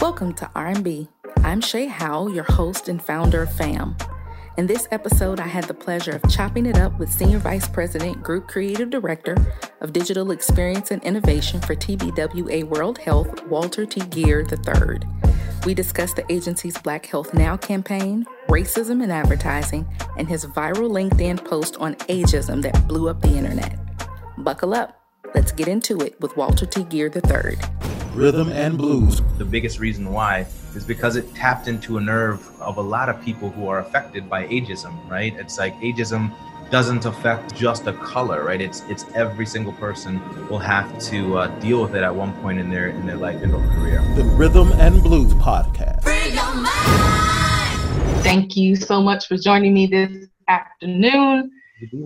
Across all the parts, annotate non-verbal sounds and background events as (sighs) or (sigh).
Welcome to R&B. I'm Shea Howell, your host and founder of FAAAM. In this episode, I had the pleasure of chopping it up with Senior Vice President, Group Creative Director of Digital Experience and Innovation for TBWA World Health, Walter T. Geer III. We discussed the agency's Black Health Now campaign, racism in advertising, and his viral LinkedIn post on ageism that blew up the internet. Buckle up. Let's get into it with Walter T. Geer III. Rhythm and blues. The biggest reason why is because it tapped into a nerve of a lot of people who are affected by ageism, right? It's like ageism doesn't affect just a color, right? It's it's every single person will have to uh, deal with it at one point in their in their life and their career. The Rhythm and Blues podcast. Thank you so much for joining me this afternoon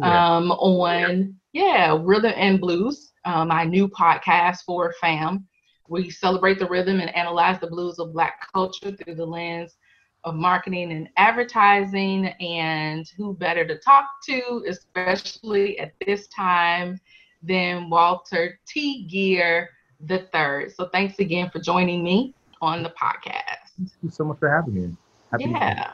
um, on yeah Rhythm and Blues, uh, my new podcast for FAAAM. We celebrate the rhythm and analyze the blues of Black culture through the lens of marketing and advertising. And who better to talk to, especially at this time, than Walter T. Geer the third. So thanks again for joining me on the podcast. Thank you so much for having me. Happy yeah.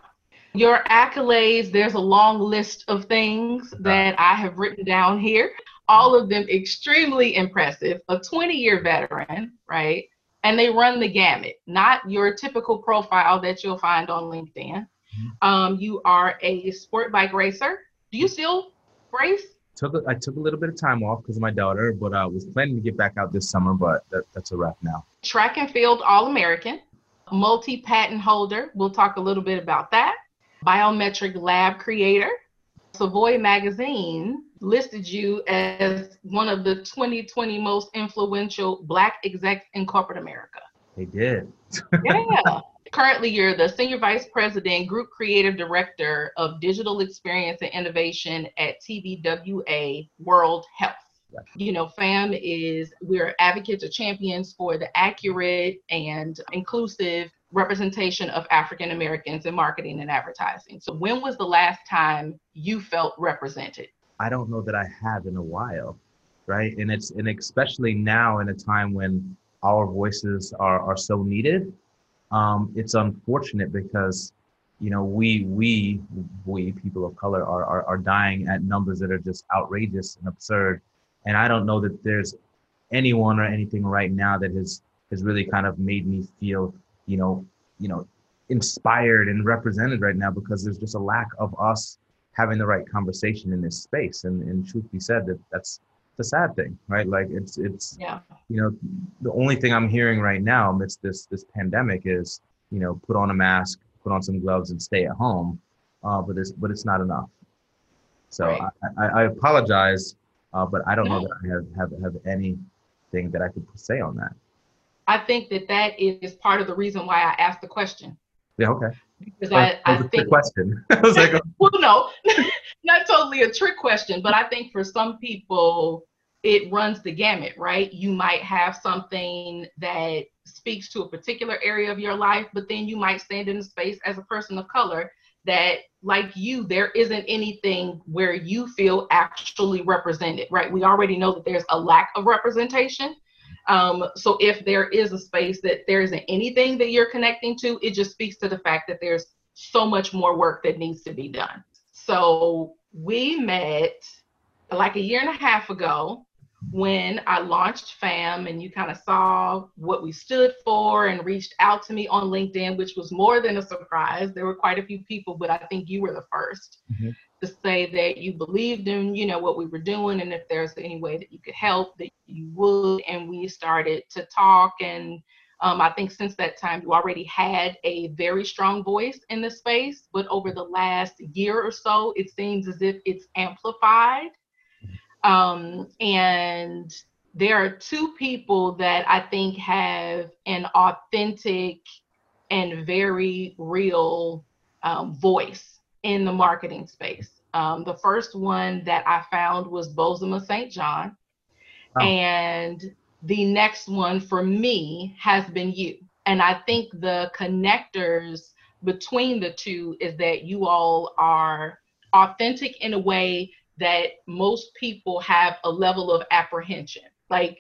Your accolades, there's a long list of things that I have written down here all of them extremely impressive, a 20 year veteran, right? And they run the gamut, not your typical profile that you'll find on LinkedIn. Mm-hmm. Um, you are a sport bike racer. Do you still race? Took a, I took a little bit of time off because of my daughter, but I uh, was planning to get back out this summer, but that, that's a wrap now. Track and field All American, multi patent holder. We'll talk a little bit about that. Biometric lab creator, Savoy Magazine listed you as one of the 2020 most influential Black execs in corporate America. They did. (laughs) yeah. Currently, you're the Senior Vice President, Group Creative Director of Digital Experience and Innovation at TBWA World Health. You know, FAAAM is, we're advocates or champions for the accurate and inclusive representation of African Americans in marketing and advertising. So, when was the last time you felt represented? I don't know that I have in a while, right? And it's and especially now in a time when our voices are are so needed. Um, it's unfortunate because you know we we we people of color are, are are dying at numbers that are just outrageous and absurd and i don't know that there's anyone or anything right now that has has really kind of made me feel you know, you know, inspired and represented right now because there's just a lack of us having the right conversation in this space. And, and truth be said, that that's the sad thing, right? Like it's it's yeah. you know, the only thing I'm hearing right now amidst this this pandemic is, you know, put on a mask, put on some gloves and stay at home. Uh, but it's but it's not enough. So right. I, I, I, apologize, uh, but I don't know that I have, have have anything that I could say on that. I think that that is part of the reason why I asked the question. Yeah, okay. Because I, I think question. (laughs) I was like, (laughs) well, no, (laughs) not totally a trick question, but I think for some people it runs the gamut, right? You might have something that speaks to a particular area of your life, but then you might stand in a space as a person of color that, like you, there isn't anything where you feel actually represented, right? We already know that there's a lack of representation. Um, so if there is a space that there isn't anything that you're connecting to, it just speaks to the fact that there's so much more work that needs to be done. So we met like a year and a half ago when I launched FAAAM and you kind of saw what we stood for and reached out to me on LinkedIn, which was more than a surprise. There were quite a few people, but I think you were the 1st mm-hmm to say that you believed in you know what we were doing and if there's any way that you could help that you would. And we started to talk and um, i think since that time you already had a very strong voice in the space but over the last year or so it seems as if it's amplified. Um, and there are two people that i think have an authentic and very real um, voice in the marketing space. Um, the first one that I found was Bozoma St. John. Oh. And the next one for me has been you. And I think the connectors between the two is that you all are authentic in a way that most people have a level of apprehension. Like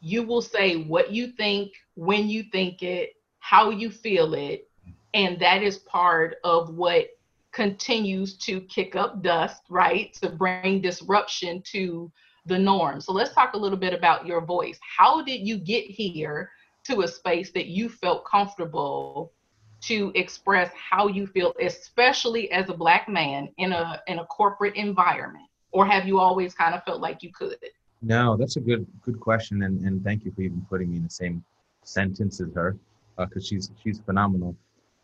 you will say what you think, when you think it, how you feel it, and that is part of what continues to kick up dust, right? To bring disruption to the norm. So let's talk a little bit about your voice. How did you get here to a space that you felt comfortable to express how you feel, especially as a black man in a in a corporate environment? Or have you always kind of felt like you could? No, that's a good good question, and, and thank you for even putting me in the same sentence as her, because uh, she's she's phenomenal.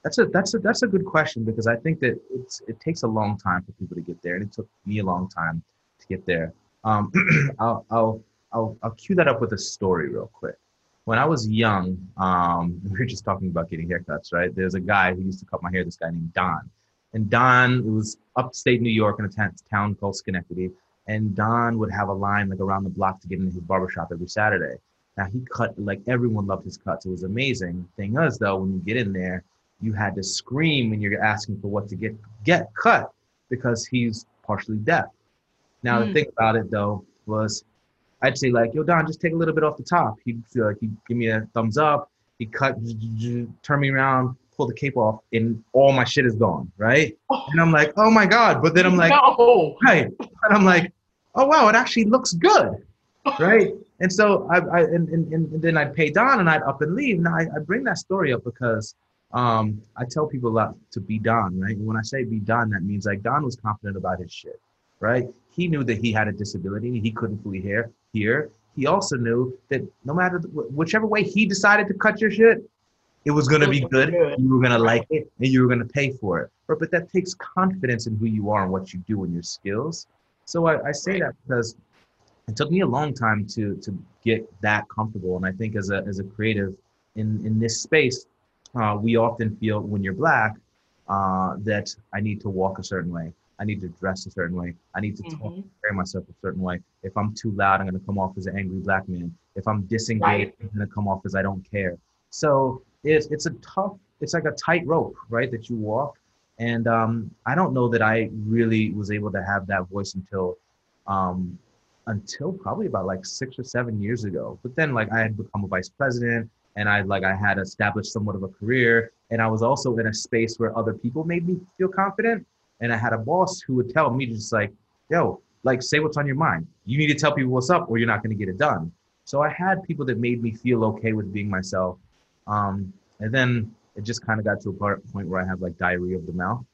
That's a that's a that's a good question because I think that it's it takes a long time for people to get there, and it took me a long time to get there. Um, (clears throat) I'll, I'll I'll I'll cue that up with a story real quick. When I was young, um, (laughs) we were just talking about getting haircuts, right? There's a guy who used to cut my hair. This guy named Don, and Don it was upstate New York in a t- town called Schenectady, and Don would have a line like around the block to get into his barbershop every Saturday. Now he cut like everyone loved his cuts. It was amazing. Thing is though, when you get in there, you had to scream when you're asking for what to get get cut because he's partially deaf. Now mm. the hmm. thing about it though was I'd say like, yo, Don, just take a little bit off the top. He'd feel like he'd give me a thumbs up. He cut, turn me around, pull the cape off, and all my shit is gone, right? And I'm like, oh my god. But then I'm like, no. right, and I'm like, oh wow, it actually looks good, right? And so I, I and, and, and then I'd pay Don and I'd up and leave. Now I, I bring that story up because um, I tell people a lot to be Don, right? And when I say be Don, that means like Don was confident about his shit, right? He knew that he had a disability, he couldn't fully hear. Here, he also knew that no matter whichever way he decided to cut your shit, it was going to be good. You were going to like it, and you were going to pay for it. But, but that takes confidence in who you are and what you do and your skills. So I, I say that because it took me a long time to to get that comfortable. And I think as a as a creative in in this space, uh, we often feel when you're black uh, that I need to walk a certain way. I need to dress a certain way. I need to mm-hmm. talk, carry myself a certain way. If I'm too loud, I'm going to come off as an angry black man. If I'm disengaged, right. I'm going to come off as I don't care. So it's it's a tough, it's like a tight rope, right, that you walk. And um, I don't know that I really was able to have that voice until um, until probably about like six or seven years ago. But then like I had become a vice president and I like I had established somewhat of a career and I was also in a space where other people made me feel confident and I had a boss who would tell me just like, yo, like say what's on your mind. You need to tell people what's up or you're not going to get it done. So I had people that made me feel okay with being myself. Um, and then it just kind of got to a part, point where I have like diarrhea of the mouth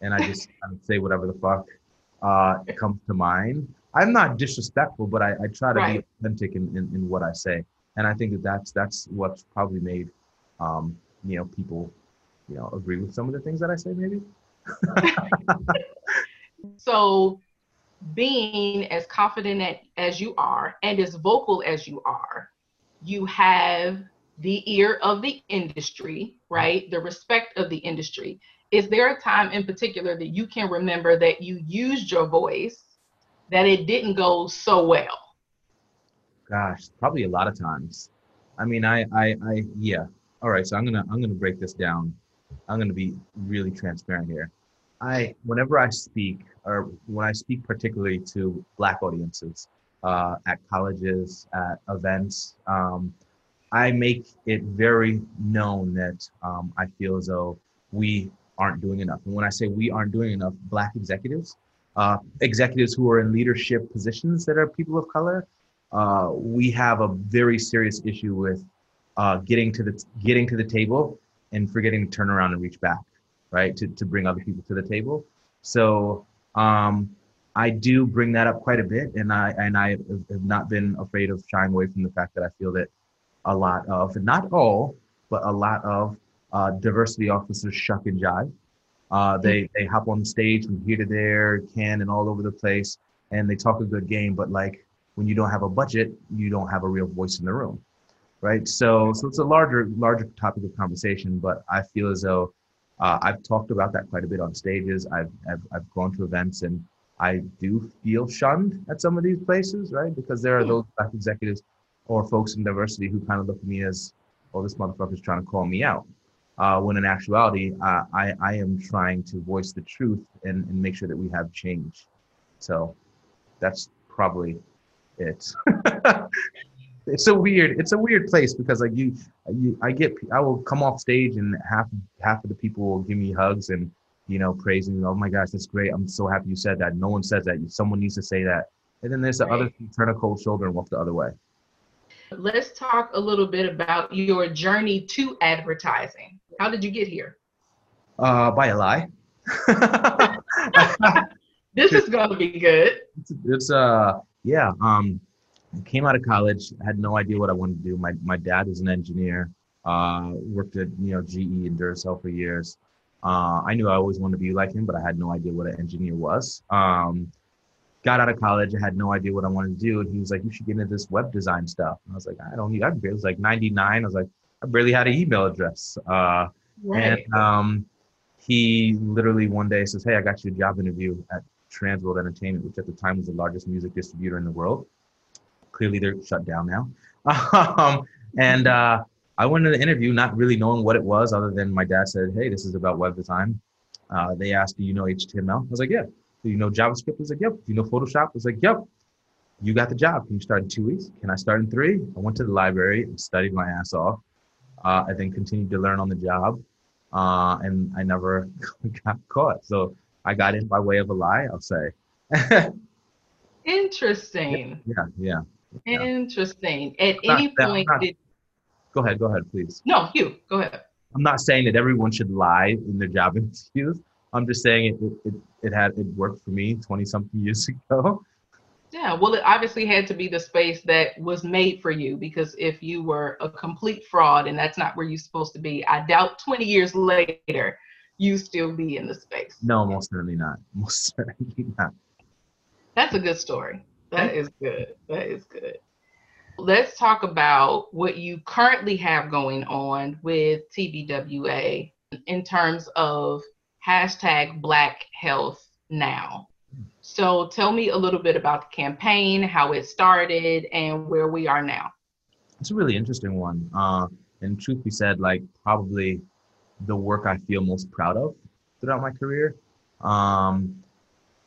and I just kind of say whatever the fuck uh, comes to mind. I'm not disrespectful, but I, I try to right. be authentic in, in, in, what I say. And I think that that's, that's what's probably made, um, you know, people, you know, agree with some of the things that I say maybe. (laughs) so being as confident as you are and as vocal as you are, you have the ear of the industry, right? The respect of the industry. Is there a time in particular that you can remember that you used your voice that it didn't go so well? Gosh, probably a lot of times. I mean, I, I, I, yeah. All right, so I'm gonna, I'm gonna break this down. I'm gonna be really transparent here. I, whenever I speak, or when I speak particularly to Black audiences, uh, at colleges, at events, um, I make it very known that um, I feel as though we aren't doing enough. And when I say we aren't doing enough, Black executives, uh, executives who are in leadership positions that are people of color, uh, we have a very serious issue with uh, getting to the getting to the table and forgetting to turn around and reach back, right? To to bring other people to the table. So um, I do bring that up quite a bit, and I and I have not been afraid of shying away from the fact that I feel that a lot of, not all, but a lot of uh, diversity officers shuck and jive. Uh, they they hop on the stage from here to there, can and all over the place, and they talk a good game. But like when you don't have a budget, you don't have a real voice in the room, right? So so it's a larger larger topic of conversation. But I feel as though uh, I've talked about that quite a bit on stages. I've, I've I've gone to events and I do feel shunned at some of these places, right? Because there are those black executives or folks in diversity who kind of look at me as, oh, this motherfucker's trying to call me out. Uh, when in actuality, uh, I, I am trying to voice the truth and, and make sure that we have change. So that's probably it. (laughs) it's a weird it's a weird place because like you you I get I will come off stage and half half of the people will give me hugs and you know praising oh my gosh that's great I'm so happy you said that no one says that someone needs to say that and then there's the right. other turn a cold shoulder and walk the other way. Let's talk a little bit about your journey to advertising. How did you get here? Uh, by a lie. (laughs) this is going to be good. It's, it's uh yeah um I came out of college had no idea what I wanted to do. My my dad is an engineer. Uh, worked at you know GE and Duracell for years. Uh, I knew I always wanted to be like him, but I had no idea what an engineer was. Um, got out of college, I had no idea what I wanted to do, and he was like, "You should get into this web design stuff." And I was like, "I don't need." I barely, was like '99. I was like, I barely had an email address. Uh, right. And um, he literally one day says, "Hey, I got you a job interview at Trans World Entertainment, which at the time was the largest music distributor in the world. Clearly, they're shut down now." (laughs) um, and uh, I went to the interview not really knowing what it was, other than my dad said, "Hey, this is about web design." Uh, they asked, "Do you know HTML?" I was like, "Yeah." Do you know JavaScript? I was like, yep. Do you know Photoshop? I was like, yep. You got the job. Can you start in two weeks? Can I start in three? I went to the library and studied my ass off. Uh, I then continued to learn on the job, uh, and I never (laughs) got caught. So I got in by way of a lie, I'll say. Interesting. (laughs) Yeah, yeah. yeah. Interesting. At not, any point, not, did... go ahead, go ahead, please. No, you go ahead. I'm not saying that everyone should lie in their job (laughs) interviews. I'm just saying it, it, it had it worked for me 20 something years (laughs) ago. Yeah, well, it obviously had to be the space that was made for you because if you were a complete fraud and that's not where you're supposed to be, I doubt 20 years later you still be in the space. No, most certainly not. (laughs) Most certainly not. That's a good story. That is good. That is good. Let's talk about what you currently have going on with TBWA in terms of hashtag Black Health Now. So tell me a little bit about the campaign, how it started, and where we are now. It's a really interesting one. Uh, and truth be said, like probably the work I feel most proud of throughout my career. Um,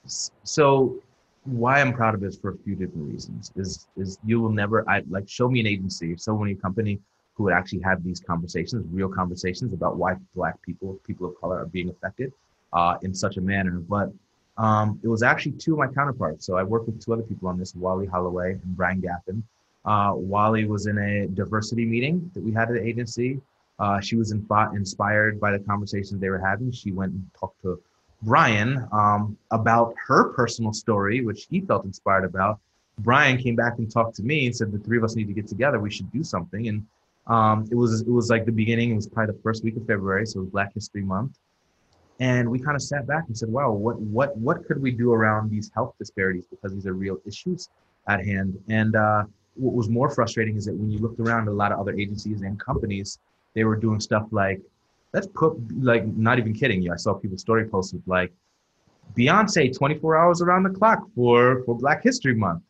so why I'm proud of is for a few different reasons. Is is you will never I like show me an agency, me a company who would actually have these conversations, real conversations about why Black people, people of color, are being affected uh, in such a manner. But um, it was actually two of my counterparts. So I worked with two other people on this, Wally Holloway and Brian Gaffin. Uh, Wally was in a diversity meeting that we had at the agency. Uh, she was inspired by the conversations they were having. She went and talked to Brian um, about her personal story, which he felt inspired about. Brian came back and talked to me and said the three of us need to get together. We should do something. And um, it was it was like the beginning. It was probably the first week of February, so it was Black History Month, and we kind of sat back and said, "Wow, what what what could we do around these health disparities because these are real issues at hand." And uh, what was more frustrating is that when you looked around a lot of other agencies and companies, they were doing stuff like, "Let's put like not even kidding you." I saw people story posted like, "Beyonce 24 hours around the clock for for Black History Month,"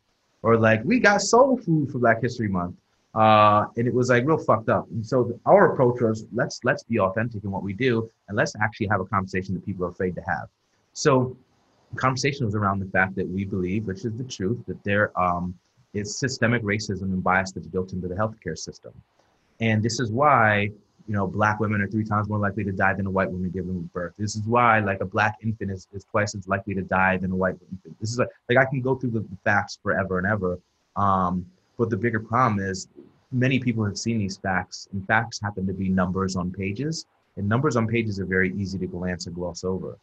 or like, "We got soul food for Black History Month." uh, and it was like real fucked up. And so our approach was let's let's be authentic in what we do, and let's actually have a conversation that people are afraid to have. So the conversation was around the fact that we believe, which is the truth, that there um, is systemic racism and bias that's built into the healthcare system, and this is why you know black women are three times more likely to die than a white woman giving birth. This is why like a black infant is, is twice as likely to die than a white infant. This is like, like I can go through the, facts forever and ever. Um, but the bigger problem is many people have seen these facts, and facts happen to be numbers on pages. And numbers on pages are very easy to glance or gloss over.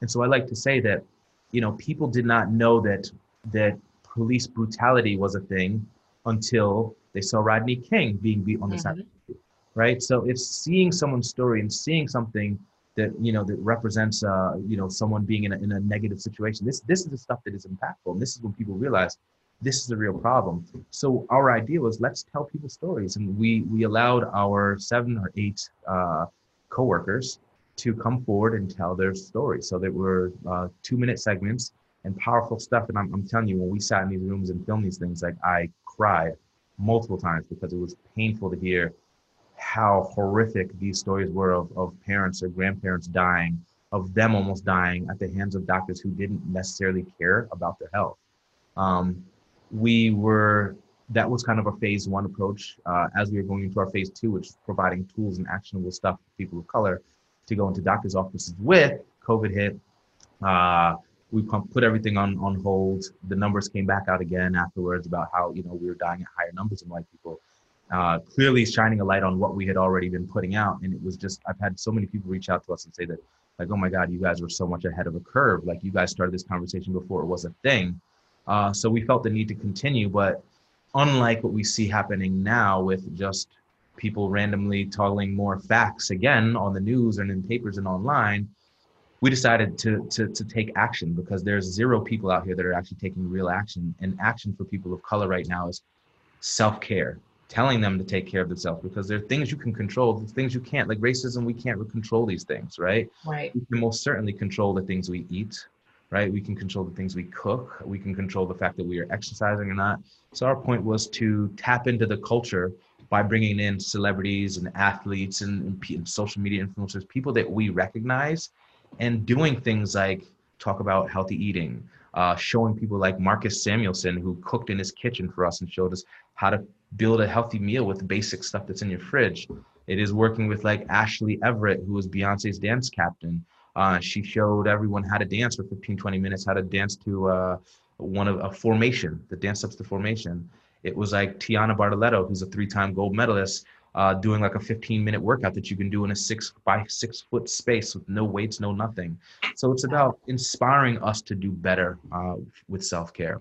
And so I like to say that, you know, people did not know that that police brutality was a thing until they saw Rodney King being beat on the mm-hmm. side, right? So it's seeing someone's story and seeing something that you know that represents uh, you know someone being in a, in a negative situation, this this is the stuff that is impactful. And this is when people realize this is a real problem. So our idea was let's tell people stories, and we we allowed our seven or eight uh, coworkers to come forward and tell their stories. So there were uh, two minute segments and powerful stuff. And I'm, I'm telling you, when we sat in these rooms and filmed these things, like I cried multiple times because it was painful to hear how horrific these stories were of, of parents or grandparents dying, of them almost dying at the hands of doctors who didn't necessarily care about their health. Um, we were that was kind of a phase one approach. Uh, as we were going into our phase two, which is providing tools and actionable stuff for people of color to go into doctors' offices with, COVID hit. Uh, we put everything on on hold. The numbers came back out again afterwards about how you know we were dying at higher numbers than white people. Uh, clearly shining a light on what we had already been putting out, and it was just I've had so many people reach out to us and say that like oh my god you guys were so much ahead of a curve like you guys started this conversation before it was a thing. Uh, so we felt the need to continue, but unlike what we see happening now with just people randomly toggling more facts again on the news and in papers and online we decided to, to, to take action because there's zero people out here that are actually taking real action. And action for people of color right now is self care, telling them to take care of themselves because there are things you can control, the things you can't. Like racism, we can't control these things, right? Right. We can most certainly control the things we eat, right? We can control the things we cook. We can control the fact that we are exercising or not. So our point was to tap into the culture by bringing in celebrities and athletes and, and social media influencers, people that we recognize and doing things like talk about healthy eating, uh, showing people like Marcus Samuelsson, who cooked in his kitchen for us and showed us how to build a healthy meal with basic stuff that's in your fridge. It is working with like Ashley Everett, who was Beyonce's dance captain. Uh, she showed everyone how to dance for 15, 20 minutes, how to dance to uh, one of a formation, the dance steps to formation. It was like Tianna Bartoletta, who's a three-time gold medalist, uh, doing like a 15 minute workout that you can do in a six by six foot space with no weights, no nothing. So it's about inspiring us to do better uh, with self care.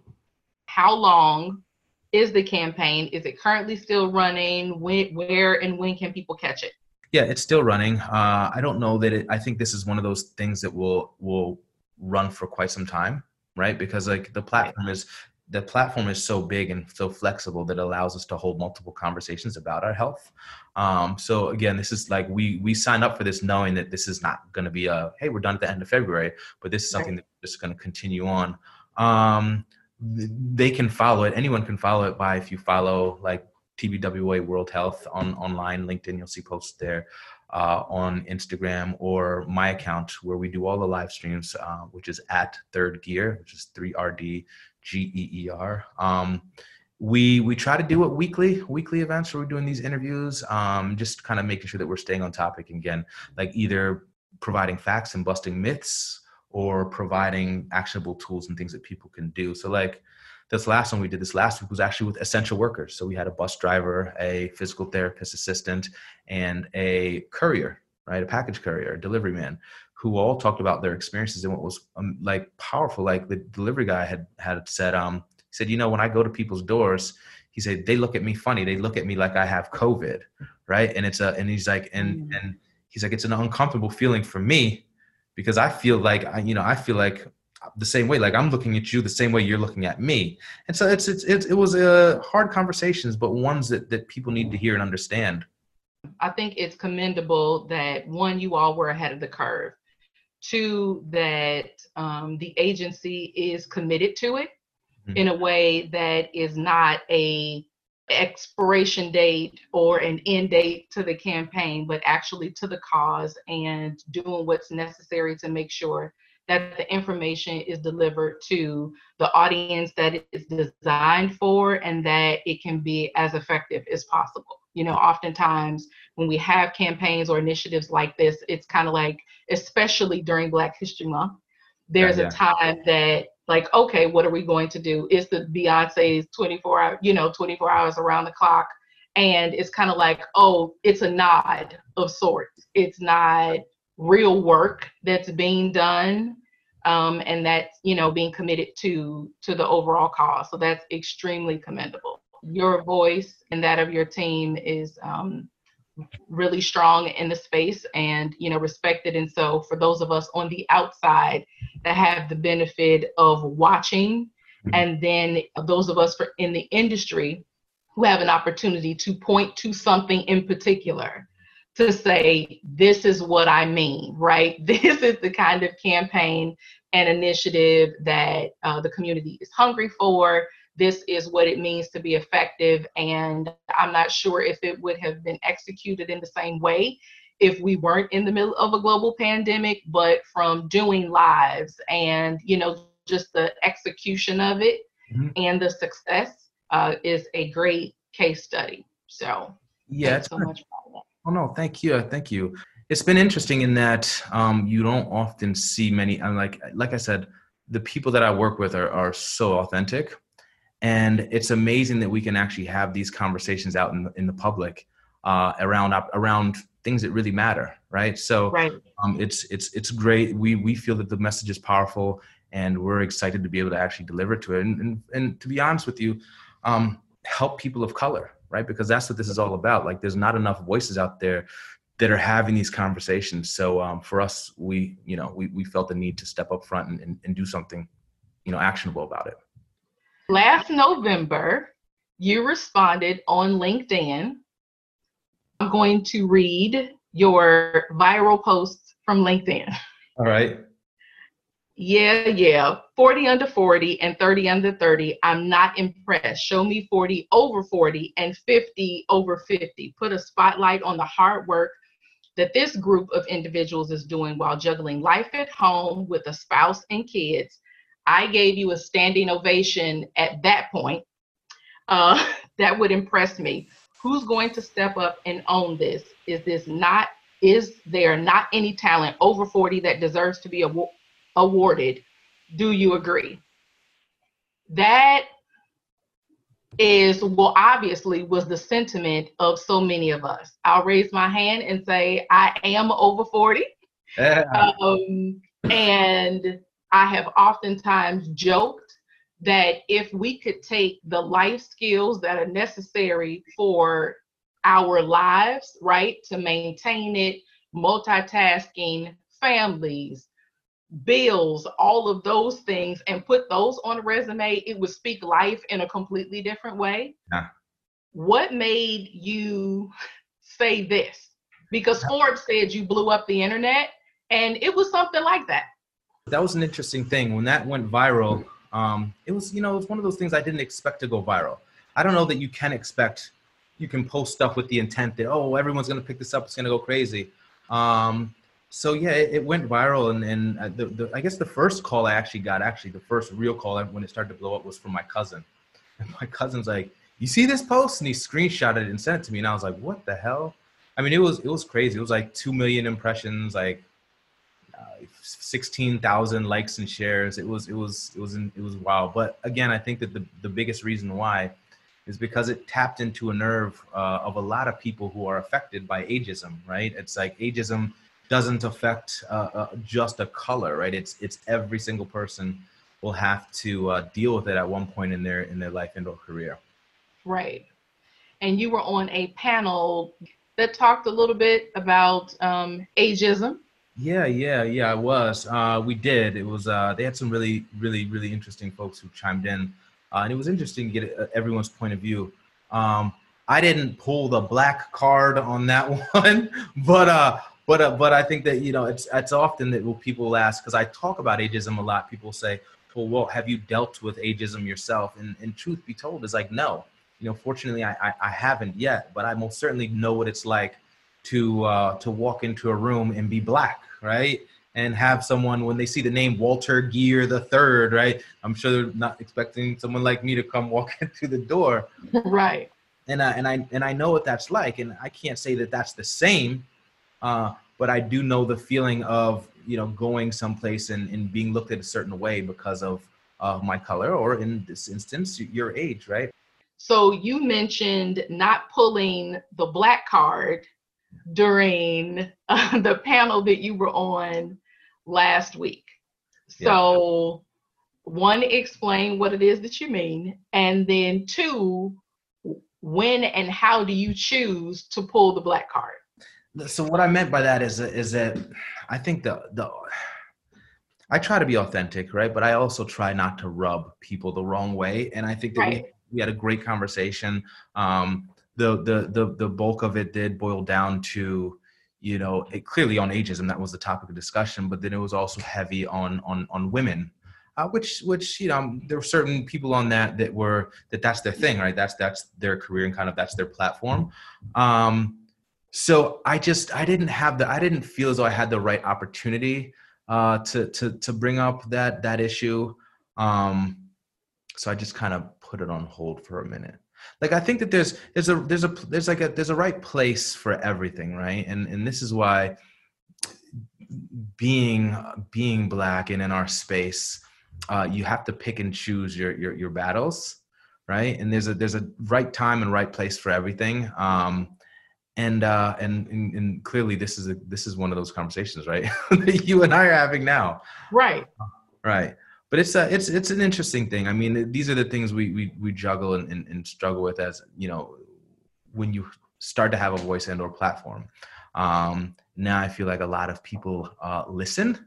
How long is the campaign? Is it currently still running? When, where, and when can people catch it? Yeah, it's still running. Uh, I don't know that it. I think this is one of those things that will will run for quite some time, right? Because like the platform is the platform is so big and so flexible that it allows us to hold multiple conversations about our health. Um, so again, this is like we we signed up for this knowing that this is not going to be a hey we're done at the end of February, but this is something right. that's going to continue on. Um, they can follow it. Anyone can follow it by if you follow like TBWA World Health on online LinkedIn, you'll see posts there. Uh, on Instagram or my account where we do all the live streams, uh, which is at Third Gear, which is 3RD G E E R. Um, we we try to do it weekly, weekly events where we're doing these interviews, um, just kind of making sure that we're staying on topic. Again, like either providing facts and busting myths, or providing actionable tools and things that people can do. So like this last one we did this last week was actually with essential workers. So we had a bus driver, a physical therapist assistant, and a courier, right? A package courier, a delivery man who all talked about their experiences and what was um, like powerful. Like the delivery guy had had said, um, he said, you know, when I go to people's doors, he said they look at me funny. They look at me like I have COVID, right? And it's a and he's like and mm. and he's like it's an uncomfortable feeling for me because I feel like I you know I feel like the same way like i'm looking at you the same way you're looking at me and so it's it's, it's it was uh, hard conversations but ones that that people need to hear and understand i think it's commendable that one you all were ahead of the curve Two, that um, the agency is committed to it mm-hmm. in a way that is not a expiration date or an end date to the campaign, but actually to the cause and doing what's necessary to make sure that the information is delivered to the audience that it is designed for and that it can be as effective as possible. You know, oftentimes when we have campaigns or initiatives like this, it's kind of like, especially during Black History Month, there's yeah, yeah. a time that like, okay, what are we going to do? Is the Beyonce's 24 hour, you know, 24 hours around the clock. And it's kind of like, oh, it's a nod of sorts. It's not real work that's being done um, and that's you know being committed to to the overall cause so that's extremely commendable your voice and that of your team is um, really strong in the space and you know respected and so for those of us on the outside that have the benefit of watching mm-hmm. and then those of us for in the industry who have an opportunity to point to something in particular to say, this is what I mean, (laughs) right? This is the kind of campaign and initiative that uh, the community is hungry for. This is what it means to be effective. And I'm not sure if it would have been executed in the same way if we weren't in the middle of a global pandemic, but from doing lives and, you know, just the execution of it mm-hmm. and the success uh, is a great case study. So yeah, so much. Oh no, thank you, thank you. It's been interesting in that um, you don't often see many. I'm like, like I said, the people that I work with are are so authentic, and it's amazing that we can actually have these conversations out in the, in the public uh, around around things that really matter, right? So right. Um, it's it's it's great. We we feel that the message is powerful, and we're excited to be able to actually deliver to it. And and, and to be honest with you, um, help people of color, right? Because that's what this is all about. Like, there's not enough voices out there that are having these conversations. So um, for us, we you know we we felt the need to step up front and, and, and do something, you know, actionable about it. Last November, you responded on LinkedIn I'm going to read your viral posts from LinkedIn. All right. Yeah, yeah. 40 under 40 and 30 under 30. I'm not impressed. Show me 40 over 40 and 50 over 50. Put a spotlight on the hard work that this group of individuals is doing while juggling life at home with a spouse and kids. I gave you a standing ovation at that point. Uh, (laughs) that would impress me who's going to step up and own this? Is this not, is there not any talent over 40 that deserves to be aw- awarded? Do you agree? That is, well, obviously, was the sentiment of so many of us. I'll raise my hand and say, I am over 40. Yeah. Um, and I have oftentimes joked that if we could take the life skills that are necessary for our lives, right, to maintain it, multitasking, families, bills, all of those things, and put those on a resume, it would speak life in a completely different way. Yeah. What made you say this? Because Forbes said you blew up the internet, and it was something like that. That was an interesting thing. When that went viral, um, it was, you know, it was one of those things I didn't expect to go viral. I don't know that you can expect, you can post stuff with the intent that, oh, everyone's going to pick this up. It's going to go crazy. Um, so yeah, it, it, went viral. And, and uh, the, the, I guess the first call I actually got, actually the first real call when it started to blow up was from my cousin. (laughs) And my cousin's like, you see this post? And he screenshotted it and sent it to me. And I was like, what the hell? I mean, it was, it was crazy. It was like 2 million impressions, like 16,000 likes and shares. It was it was it was it was wild. But again, I think that the the biggest reason why is because it tapped into a nerve uh, of a lot of people who are affected by ageism. Right? It's like ageism doesn't affect uh, uh, just a color. Right? It's it's every single person will have to uh, deal with it at one point in their in their life and or career. Right. And you were on a panel that talked a little bit about um, ageism yeah, yeah, yeah. I was. Uh, we did. It was. Uh, they had some really, really, really interesting folks who chimed in, uh, and it was interesting to get uh, everyone's point of view. Um, I didn't pull the black card on that (laughs) one, but uh, but uh, but I think that you know it's it's often that people ask because I talk about ageism a lot. People say, "Well, well, have you dealt with ageism yourself?" And and truth be told, is like no. You know, fortunately, I, I, I haven't yet, but I most certainly know what it's like to uh, to walk into a room and be black, right? And have someone when they see the name Walter Geer the third, right? I'm sure they're not expecting someone like me to come walk (laughs) into the door, right? And I and I and I know what that's like, and I can't say that that's the same, uh, but I do know the feeling of you know going someplace and, and being looked at a certain way because of uh, my color, or in this instance, your age, right? So you mentioned not pulling the black card during uh, the panel that you were on last week. So, yeah. one, explain what it is that you mean, and then two, when and how do you choose to pull the black card? So, what I meant by that is is that I think the the I try to be authentic, right? But I also try not to rub people the wrong way, and I think that right. we, we had a great conversation. Um, the the the the bulk of it did boil down to you know it, clearly on ageism that was the topic of discussion but then it was also heavy on on on women uh, which which you know there were certain people on that that were that that's their thing right? That's that's their career and kind of that's their platform. Um so i just i didn't have the i didn't feel as though i had the right opportunity uh to to to bring up that that issue. Um so i just kind of put it on hold for a minute. Like I think that there's there's a there's a there's like a there's a right place for everything, right? And and this is why being being black and in our space, uh, you have to pick and choose your your your battles, right? And there's a there's a right time and right place for everything. Um, and uh and, and, and clearly this is a this is one of those conversations right (laughs) that you and i are having now right right but it's a, it's it's an interesting thing. I mean, these are the things we we, we juggle and, and, and struggle with as you know when you start to have a voice and or platform. Um, now I feel like a lot of people uh, listen,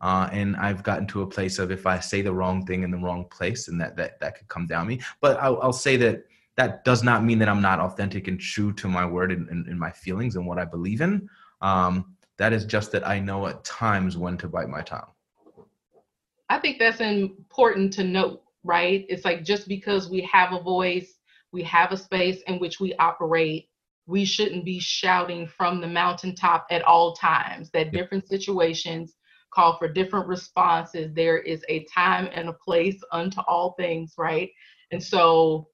uh, and I've gotten to a place of if I say the wrong thing in the wrong place, and that that that could come down me. But I'll, I'll say that that does not mean that I'm not authentic and true to my word and, and, and my feelings and what I believe in. Um, that is just that I know at times when to bite my tongue. I think that's important to note, right? It's like just because we have a voice, we have a space in which we operate, we shouldn't be shouting from the mountaintop at all times. That different situations call for different responses. There is a time and a place unto all things, right? And so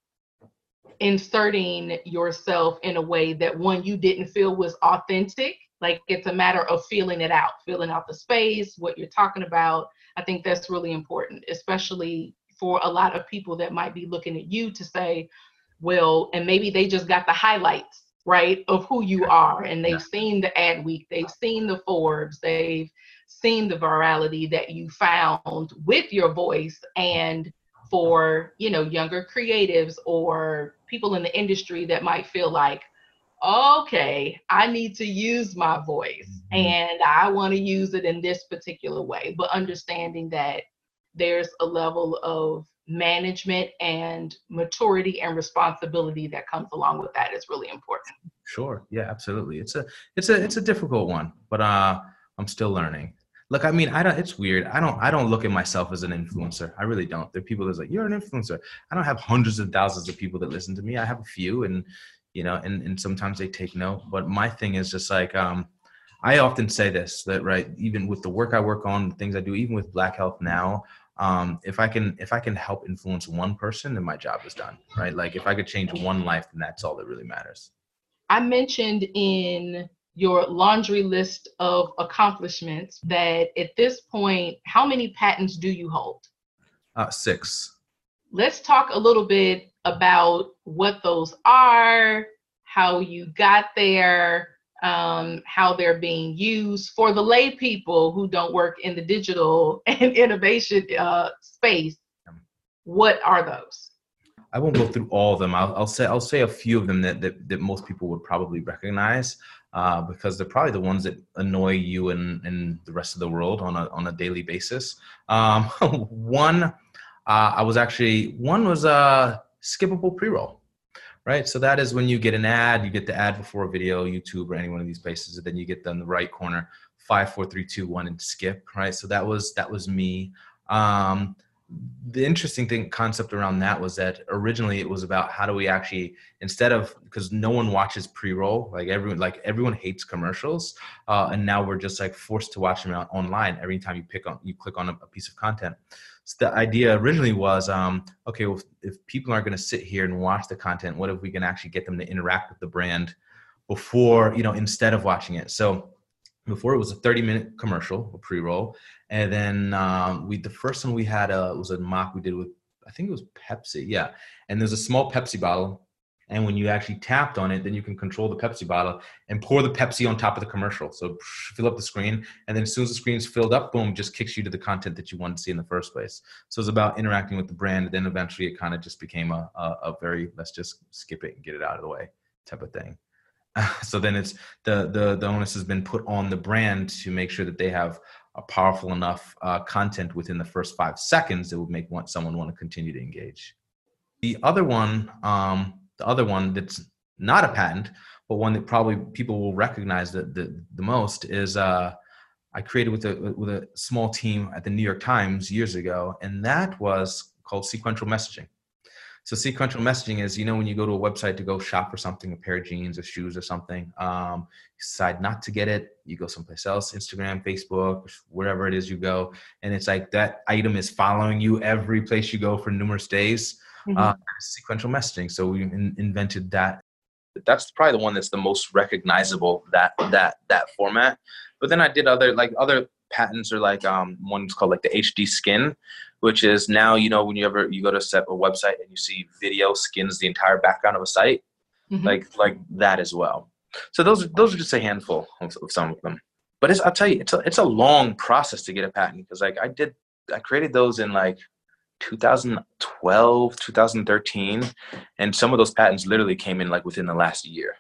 inserting yourself in a way that one you didn't feel was authentic like it's a matter of feeling it out filling out the space what you're talking about I think that's really important, especially for a lot of people that might be looking at you to say, well, and maybe they just got the highlights, right, of who you are. And they've yeah. seen the Adweek, they've seen the Forbes, they've seen the virality that you found with your voice. And for, you know, younger creatives or people in the industry that might feel like, okay, I need to use my voice mm-hmm. and I want to use it in this particular way, but understanding that there's a level of management and maturity and responsibility that comes along with that is really important. Sure. Yeah, absolutely. It's a it's a it's a difficult one, but uh I'm still learning. Look, I mean, I don't it's weird. I don't I don't look at myself as an influencer. I really don't. There are people that's like, you're an influencer. I don't have hundreds of thousands of people that listen to me. I have a few and you know, and, and sometimes they take note. But my thing is just like, um, I often say this that right, even with the work I work on, the things I do, even with Black Health now, um, if I can if I can help influence one person, then my job is done. Right? Like if I could change one life, then that's all that really matters. I mentioned in your laundry list of accomplishments that at this point, how many patents do you hold? Uh, six. Let's talk a little bit about what those are, how you got there, um, how they're being used for the lay people who don't work in the digital (laughs) and innovation uh, space. What are those? I won't go through all of them. I'll, I'll, say I'll say a few of them that that, that most people would probably recognize uh, because they're probably the ones that annoy you and, and the rest of the world on a on a daily basis. Um, (laughs) one, uh, I was actually one was uh, skippable pre-roll right? So that is when you get an ad you get the ad before a video youtube or any one of these places and then you get them the right corner five four three two one and skip right? So that was that was me. Um, the interesting thing concept around that was that originally it was about how do we actually instead of because no one watches pre-roll like everyone like everyone hates commercials uh, and now we're just like forced to watch them online every time you pick on you click on a, a piece of content so the idea originally was, um, okay, well, if people aren't going to sit here and watch the content, what if we can actually get them to interact with the brand before, you know, instead of watching it? So before it was a 30 minute commercial, a pre-roll. And then um, we, the first one we had uh, was a mock we did with, I think it was Pepsi. Yeah. And there's a small Pepsi bottle and when you actually tapped on it, then you can control the Pepsi bottle and pour the Pepsi on top of the commercial. So fill up the screen. And then as soon as the screen's filled up, boom, just kicks you to the content that you wanted to see in the first place. So it's about interacting with the brand. And then eventually it kind of just became a, a, a, very, let's just skip it and get it out of the way type of thing. (sighs) so then it's the, the, the onus has been put on the brand to make sure that they have a powerful enough uh, content within the first five seconds that would make want, someone want to continue to engage. The other one, um, the other one that's not a patent, but one that probably people will recognize the, the, the most is uh, I created with a, with a small team at the New York Times years ago, and that was called sequential messaging. So sequential messaging is, you know, when you go to a website to go shop for something, a pair of jeans or shoes or something, um, you decide not to get it, you go someplace else, Instagram, Facebook, wherever it is you go, and it's like that item is following you every place you go for numerous days. mm-hmm. uh, sequential messaging. So we in- invented that. That's probably the one that's the most recognizable that that that format. But then I did other like other patents are like um one's called like the HD skin, which is now you know when you ever you go to set a website and you see video skins the entire background of a site, mm-hmm. like like that as well. So those those are just a handful of, of some of them. But it's, I'll tell you, it's a, it's a long process to get a patent because like I did, I created those in like 2012, 2013, and some of those patents literally came in like within the last year.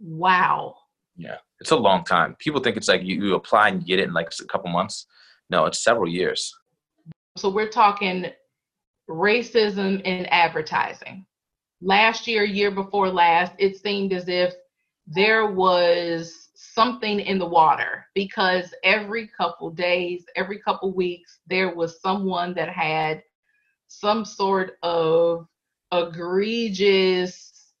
Wow. Yeah, it's a long time. People think it's like you, you apply and you get it in like a couple months. No, it's several years. So we're talking racism in advertising. Last year, year before last, it seemed as if there was something in the water because every couple days, every couple weeks, there was someone that had some sort of egregious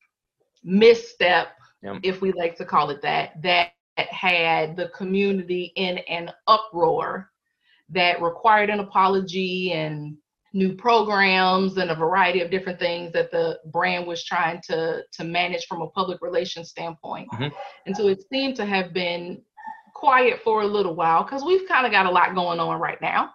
misstep, yep. if we like to call it that, that had the community in an uproar that required an apology and new programs and a variety of different things that the brand was trying to to manage from a public relations standpoint. Mm-hmm. And so it seemed to have been quiet for a little while because we've kind of got a lot going on right now.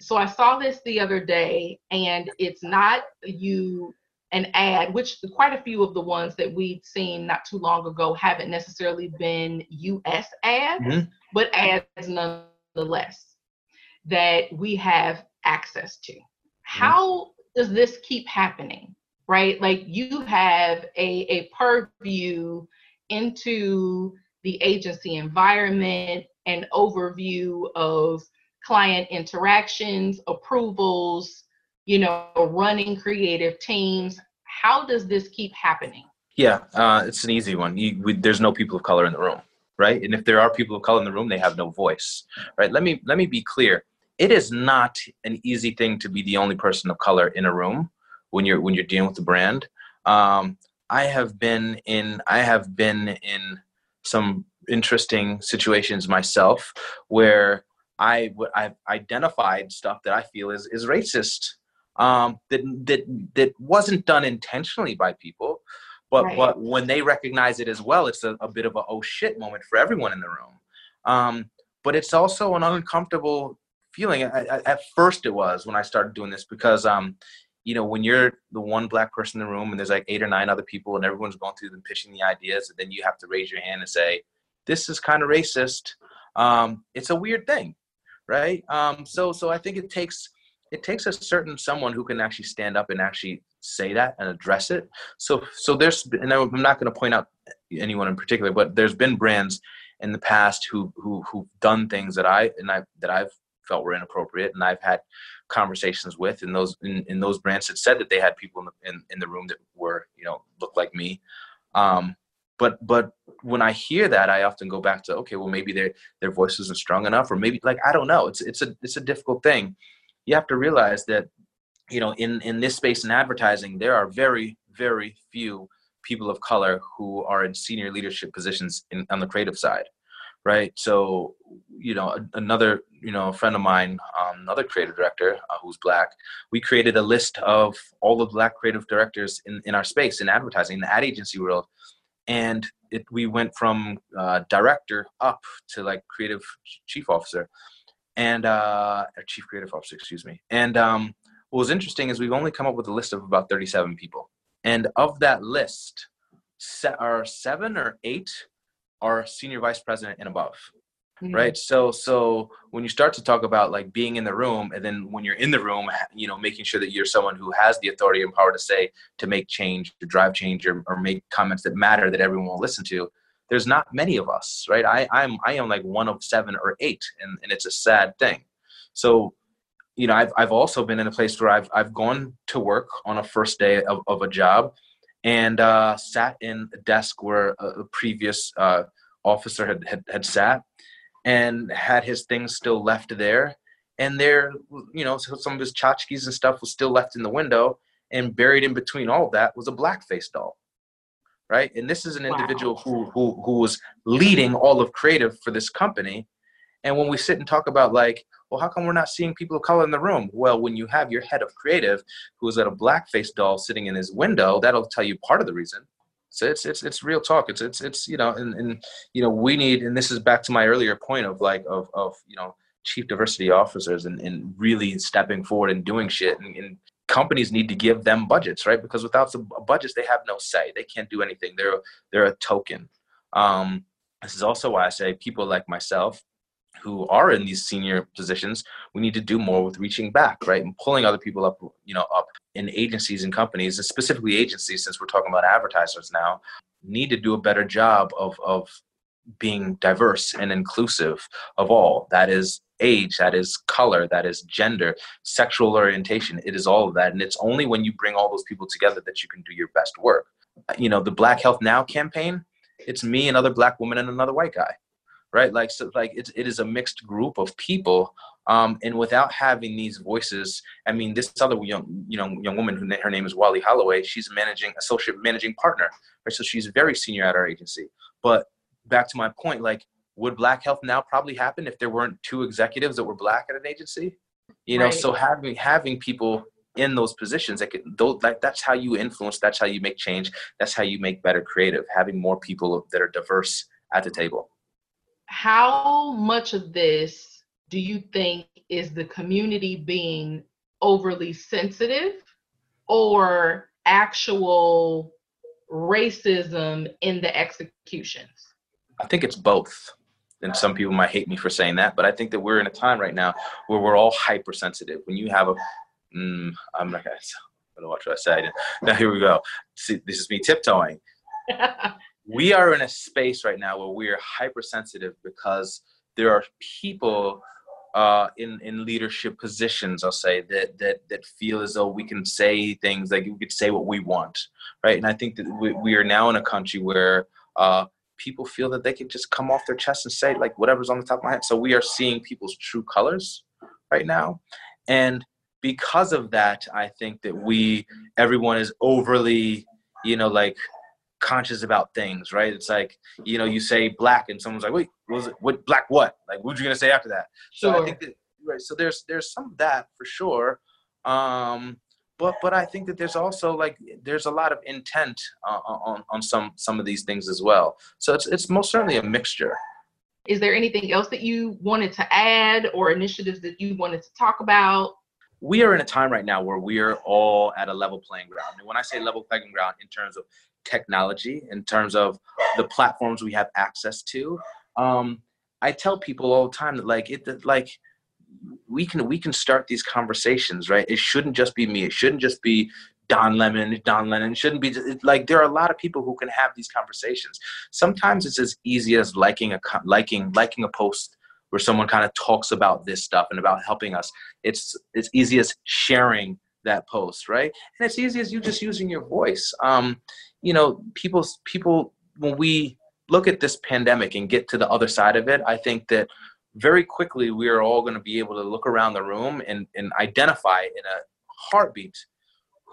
So I saw this the other day, and it's not you an ad, which quite a few of the ones that we've seen not too long ago haven't necessarily been US ads, mm-hmm. but ads nonetheless that we have access to. Mm-hmm. How does this keep happening? Right? Like you have a, a purview into the agency environment, an overview of client interactions, approvals, you know, running creative teams. How does this keep happening? Yeah, uh, it's an easy one. You, we, there's no people of color in the room, right? And if there are people of color in the room, they have no voice, right? Let me let me be clear it is not an easy thing to be the only person of color in a room when you're when you're dealing with the brand. Um, I have been in I have been in some interesting situations myself where I I've identified stuff that I feel is is racist um, that that that wasn't done intentionally by people, but right. but when they recognize it as well, it's a, a, bit of a oh shit moment for everyone in the room. Um, but it's also an uncomfortable feeling. I, I, at first, it was when I started doing this because, um, you know, when you're the one black person in the room and there's like eight or nine other people and everyone's going through and pitching the ideas, and then you have to raise your hand and say, "This is kind of racist." Um, it's a weird thing, right? Um, so, so I think it takes it takes a certain someone who can actually stand up and actually say that and address it. So, so there's, and I'm not going to point out anyone in particular, but there's been brands in the past who who who've done things that I and I that I've felt were inappropriate and I've had conversations with and those in, in those brands that said that they had people in the, in, in the room that were you know looked like me. Um, but but when I hear that I often go back to okay well maybe their their voice isn't strong enough or maybe like I don't know. It's it's a it's a difficult thing you have to realize that you know in in this space in advertising there are very very few people of color who are in senior leadership positions in, on the creative side right? So, you know, another, you know, friend of mine, um, another creative director uh, who's black, we created a list of all the black creative directors in, in our space in advertising, in the ad agency world. And it, we went from uh, director up to like creative chief officer and uh, chief creative officer, excuse me. And um, what was interesting is we've only come up with a list of about 37 people. And of that list, se- are seven or eight are senior vice president and above mm-hmm. right so so when you start to talk about like being in the room and then when you're in the room you know making sure that you're someone who has the authority and power to say to make change to drive change or, or make comments that matter that everyone will listen to there's not many of us right i i'm i am like one of seven or eight and, and it's a sad thing so you know I've, I've also been in a place where i've i've gone to work on a first day of, of a job and uh, sat in a desk where a, previous uh, officer had, had, had sat and had his things still left there. And there, you know, some of his tchotchkes and stuff was still left in the window. And buried in between all that was a blackface doll. Right. And this is an individual wow. who, who, who was leading all of creative for this company. And when we sit and talk about like, well, how come we're not seeing people of color in the room? Well, when you have your head of creative who is at a blackface doll sitting in his window, that'll tell you part of the reason. So it's it's it's real talk. It's it's it's you know, and, and you know, we need and this is back to my earlier point of like of of you know chief diversity officers and, and really stepping forward and doing shit and, and companies need to give them budgets, right? Because without some budgets, they have no say. They can't do anything. They're they're a token. Um, this is also why I say people like myself who are in these senior positions, we need to do more with reaching back, right? And pulling other people up, you know, up in agencies and companies, and specifically agencies, since we're talking about advertisers now, need to do a better job of of being diverse and inclusive of all. That is age, that is color, that is gender, sexual orientation. It is all of that. And it's only when you bring all those people together that you can do your best work. You know, the Black Health Now campaign, it's me, another black woman, and another white guy right? Like so, like it's it is a mixed group of people, um, and without having these voices, I mean, this other young you know young woman her name is Wally Holloway, she's managing associate managing partner, right? So she's very senior at our agency. But back to my point, like would Black Health now probably happen if there weren't two executives that were black at an agency? You know, right. so having having people in those positions like those, like that's how you influence that's how you make change that's how you make better creative having more people that are diverse at the table how much of this do you think is the community being overly sensitive or actual racism in the executions? I think it's both. And some people might hate me for saying that, but I think that we're in a time right now where we're all hypersensitive. When you have a, mm, I'm not gonna, I don't know what I say. Now here we go. See, this is me tiptoeing. (laughs) we are in a space right now where we are hypersensitive because there are people uh, in in leadership positions, I'll say that that that feel as though we can say things like we could say what we want, right? And I think that we, we are now in a country where uh, people feel that they can just come off their chest and say like whatever's on the top of my head. So we are seeing people's true colors right now, and because of that, I think that we everyone is overly, you know, like conscious about things, right? It's like, you know, you say black and someone's like, wait, what was it? What black what? Like what are you gonna say after that? So I think that right, so there's there's some of that for sure. Um but but I think that there's also like there's a lot of intent uh, on on some some of these things as well. So it's it's most certainly a mixture. Is there anything else that you wanted to add or initiatives that you wanted to talk about? We are in a time right now where we are all at a level playing ground. And when I say level playing ground in terms of technology in terms of the platforms we have access to. Um, I tell people all the time that like it that like we can we can start these conversations right. It shouldn't just be me. It shouldn't just be Don Lemon, Don Lennon. Shouldn't be like there are a lot of people who can have these conversations. Sometimes it's as easy as liking a liking liking a post where someone kind of talks about this stuff and about helping us. It's it's easy as sharing that post, right? And it's easy as you just using your voice. Um, you know, people people when we look at this pandemic and get to the other side of it, I think that very quickly we are all going to be able to look around the room and, and identify in a heartbeat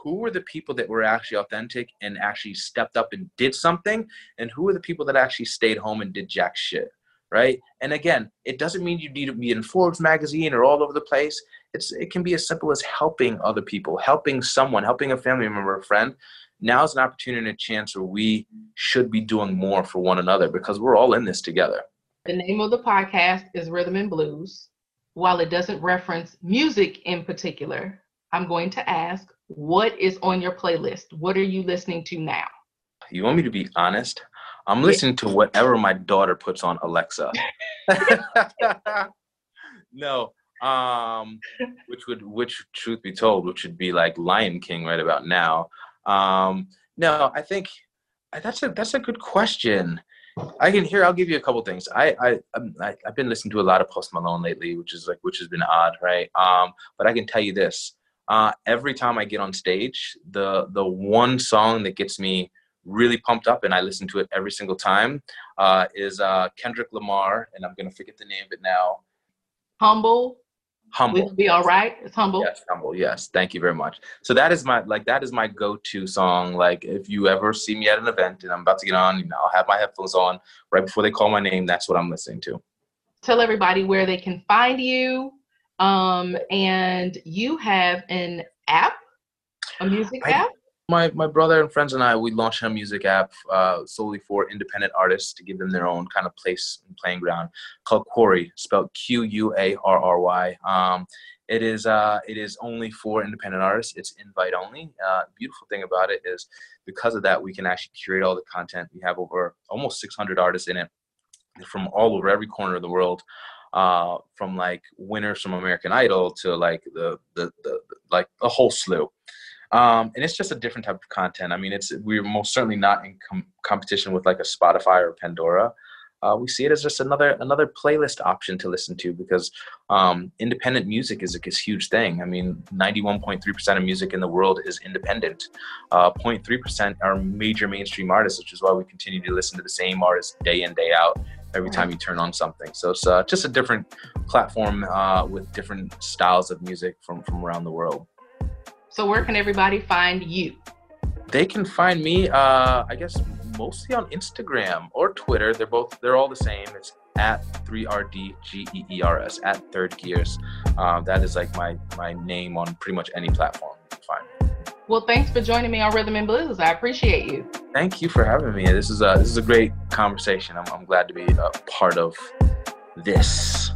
who were the people that were actually authentic and actually stepped up and did something and who were the people that actually stayed home and did jack shit right? And again it doesn't mean you need to be in forbes magazine or all over the place. It's it can be as simple as helping other people helping someone helping a family member a friend. Now is an opportunity and a chance where we should be doing more for one another because we're all in this together. The name of the podcast is Rhythm and Blues. While it doesn't reference music in particular, I'm going to ask what is on your playlist? What are you listening to now? You want me to be honest? I'm listening to whatever my daughter puts on Alexa. (laughs) no, um, which would, which truth be told, which would be like Lion King right about now. Um, no, I think that's a that's a good question. I can hear. I'll give you a couple things. I I, um, I have been listening to a lot of Post Malone lately, which is like which has been odd, right? Um, but I can tell you this: uh, every time I get on stage, the the one song that gets me really pumped up, and I listen to it every single time, uh, is uh, Kendrick Lamar, and I'm gonna forget the name of it now. Humble humble. We'll be all right it's humble? Yes humble yes. Thank you very much. So that is my like that is my go-to song. Like if you ever see me at an event and i'm about to get on you know i'll have my headphones on right before they call my name. That's what i'm listening to. Tell everybody where they can find you. Um, and you have an app, a music I, app. My my brother and friends and I we launched a music app uh, solely for independent artists to give them their own kind of place and playing ground called Quarry, spelled Q U A R R Y. Um, it is uh, it is only for independent artists. It's invite only. Uh, beautiful thing about it is because of that we can actually curate all the content. We have over almost 600 artists in it from all over every corner of the world uh, from like winners from American Idol to like the the, the, the like a whole slew. Um, and it's just a different type of content. I mean, it's we're most certainly not in com- competition with like a Spotify or Pandora. Uh, we see it as just another another playlist option to listen to because um, independent music is a, is huge thing. I mean, 91.3% of music in the world is independent. Uh, 0.3% are major mainstream artists, which is why we continue to listen to the same artists day in day out every time you turn on something. So it's uh, just a different platform uh, with different styles of music from from around the world. So where can everybody find you? They can find me, uh, I guess, mostly on Instagram or Twitter. They're both they're all the same. It's at 3RDGEERS at Third Gears. Uh, that is like my my name on pretty much any platform. Fine. Well, thanks for joining me on Rhythm and Blues. I appreciate you. Thank you for having me. This is a this is a great conversation. I'm I'm glad to be a part of this.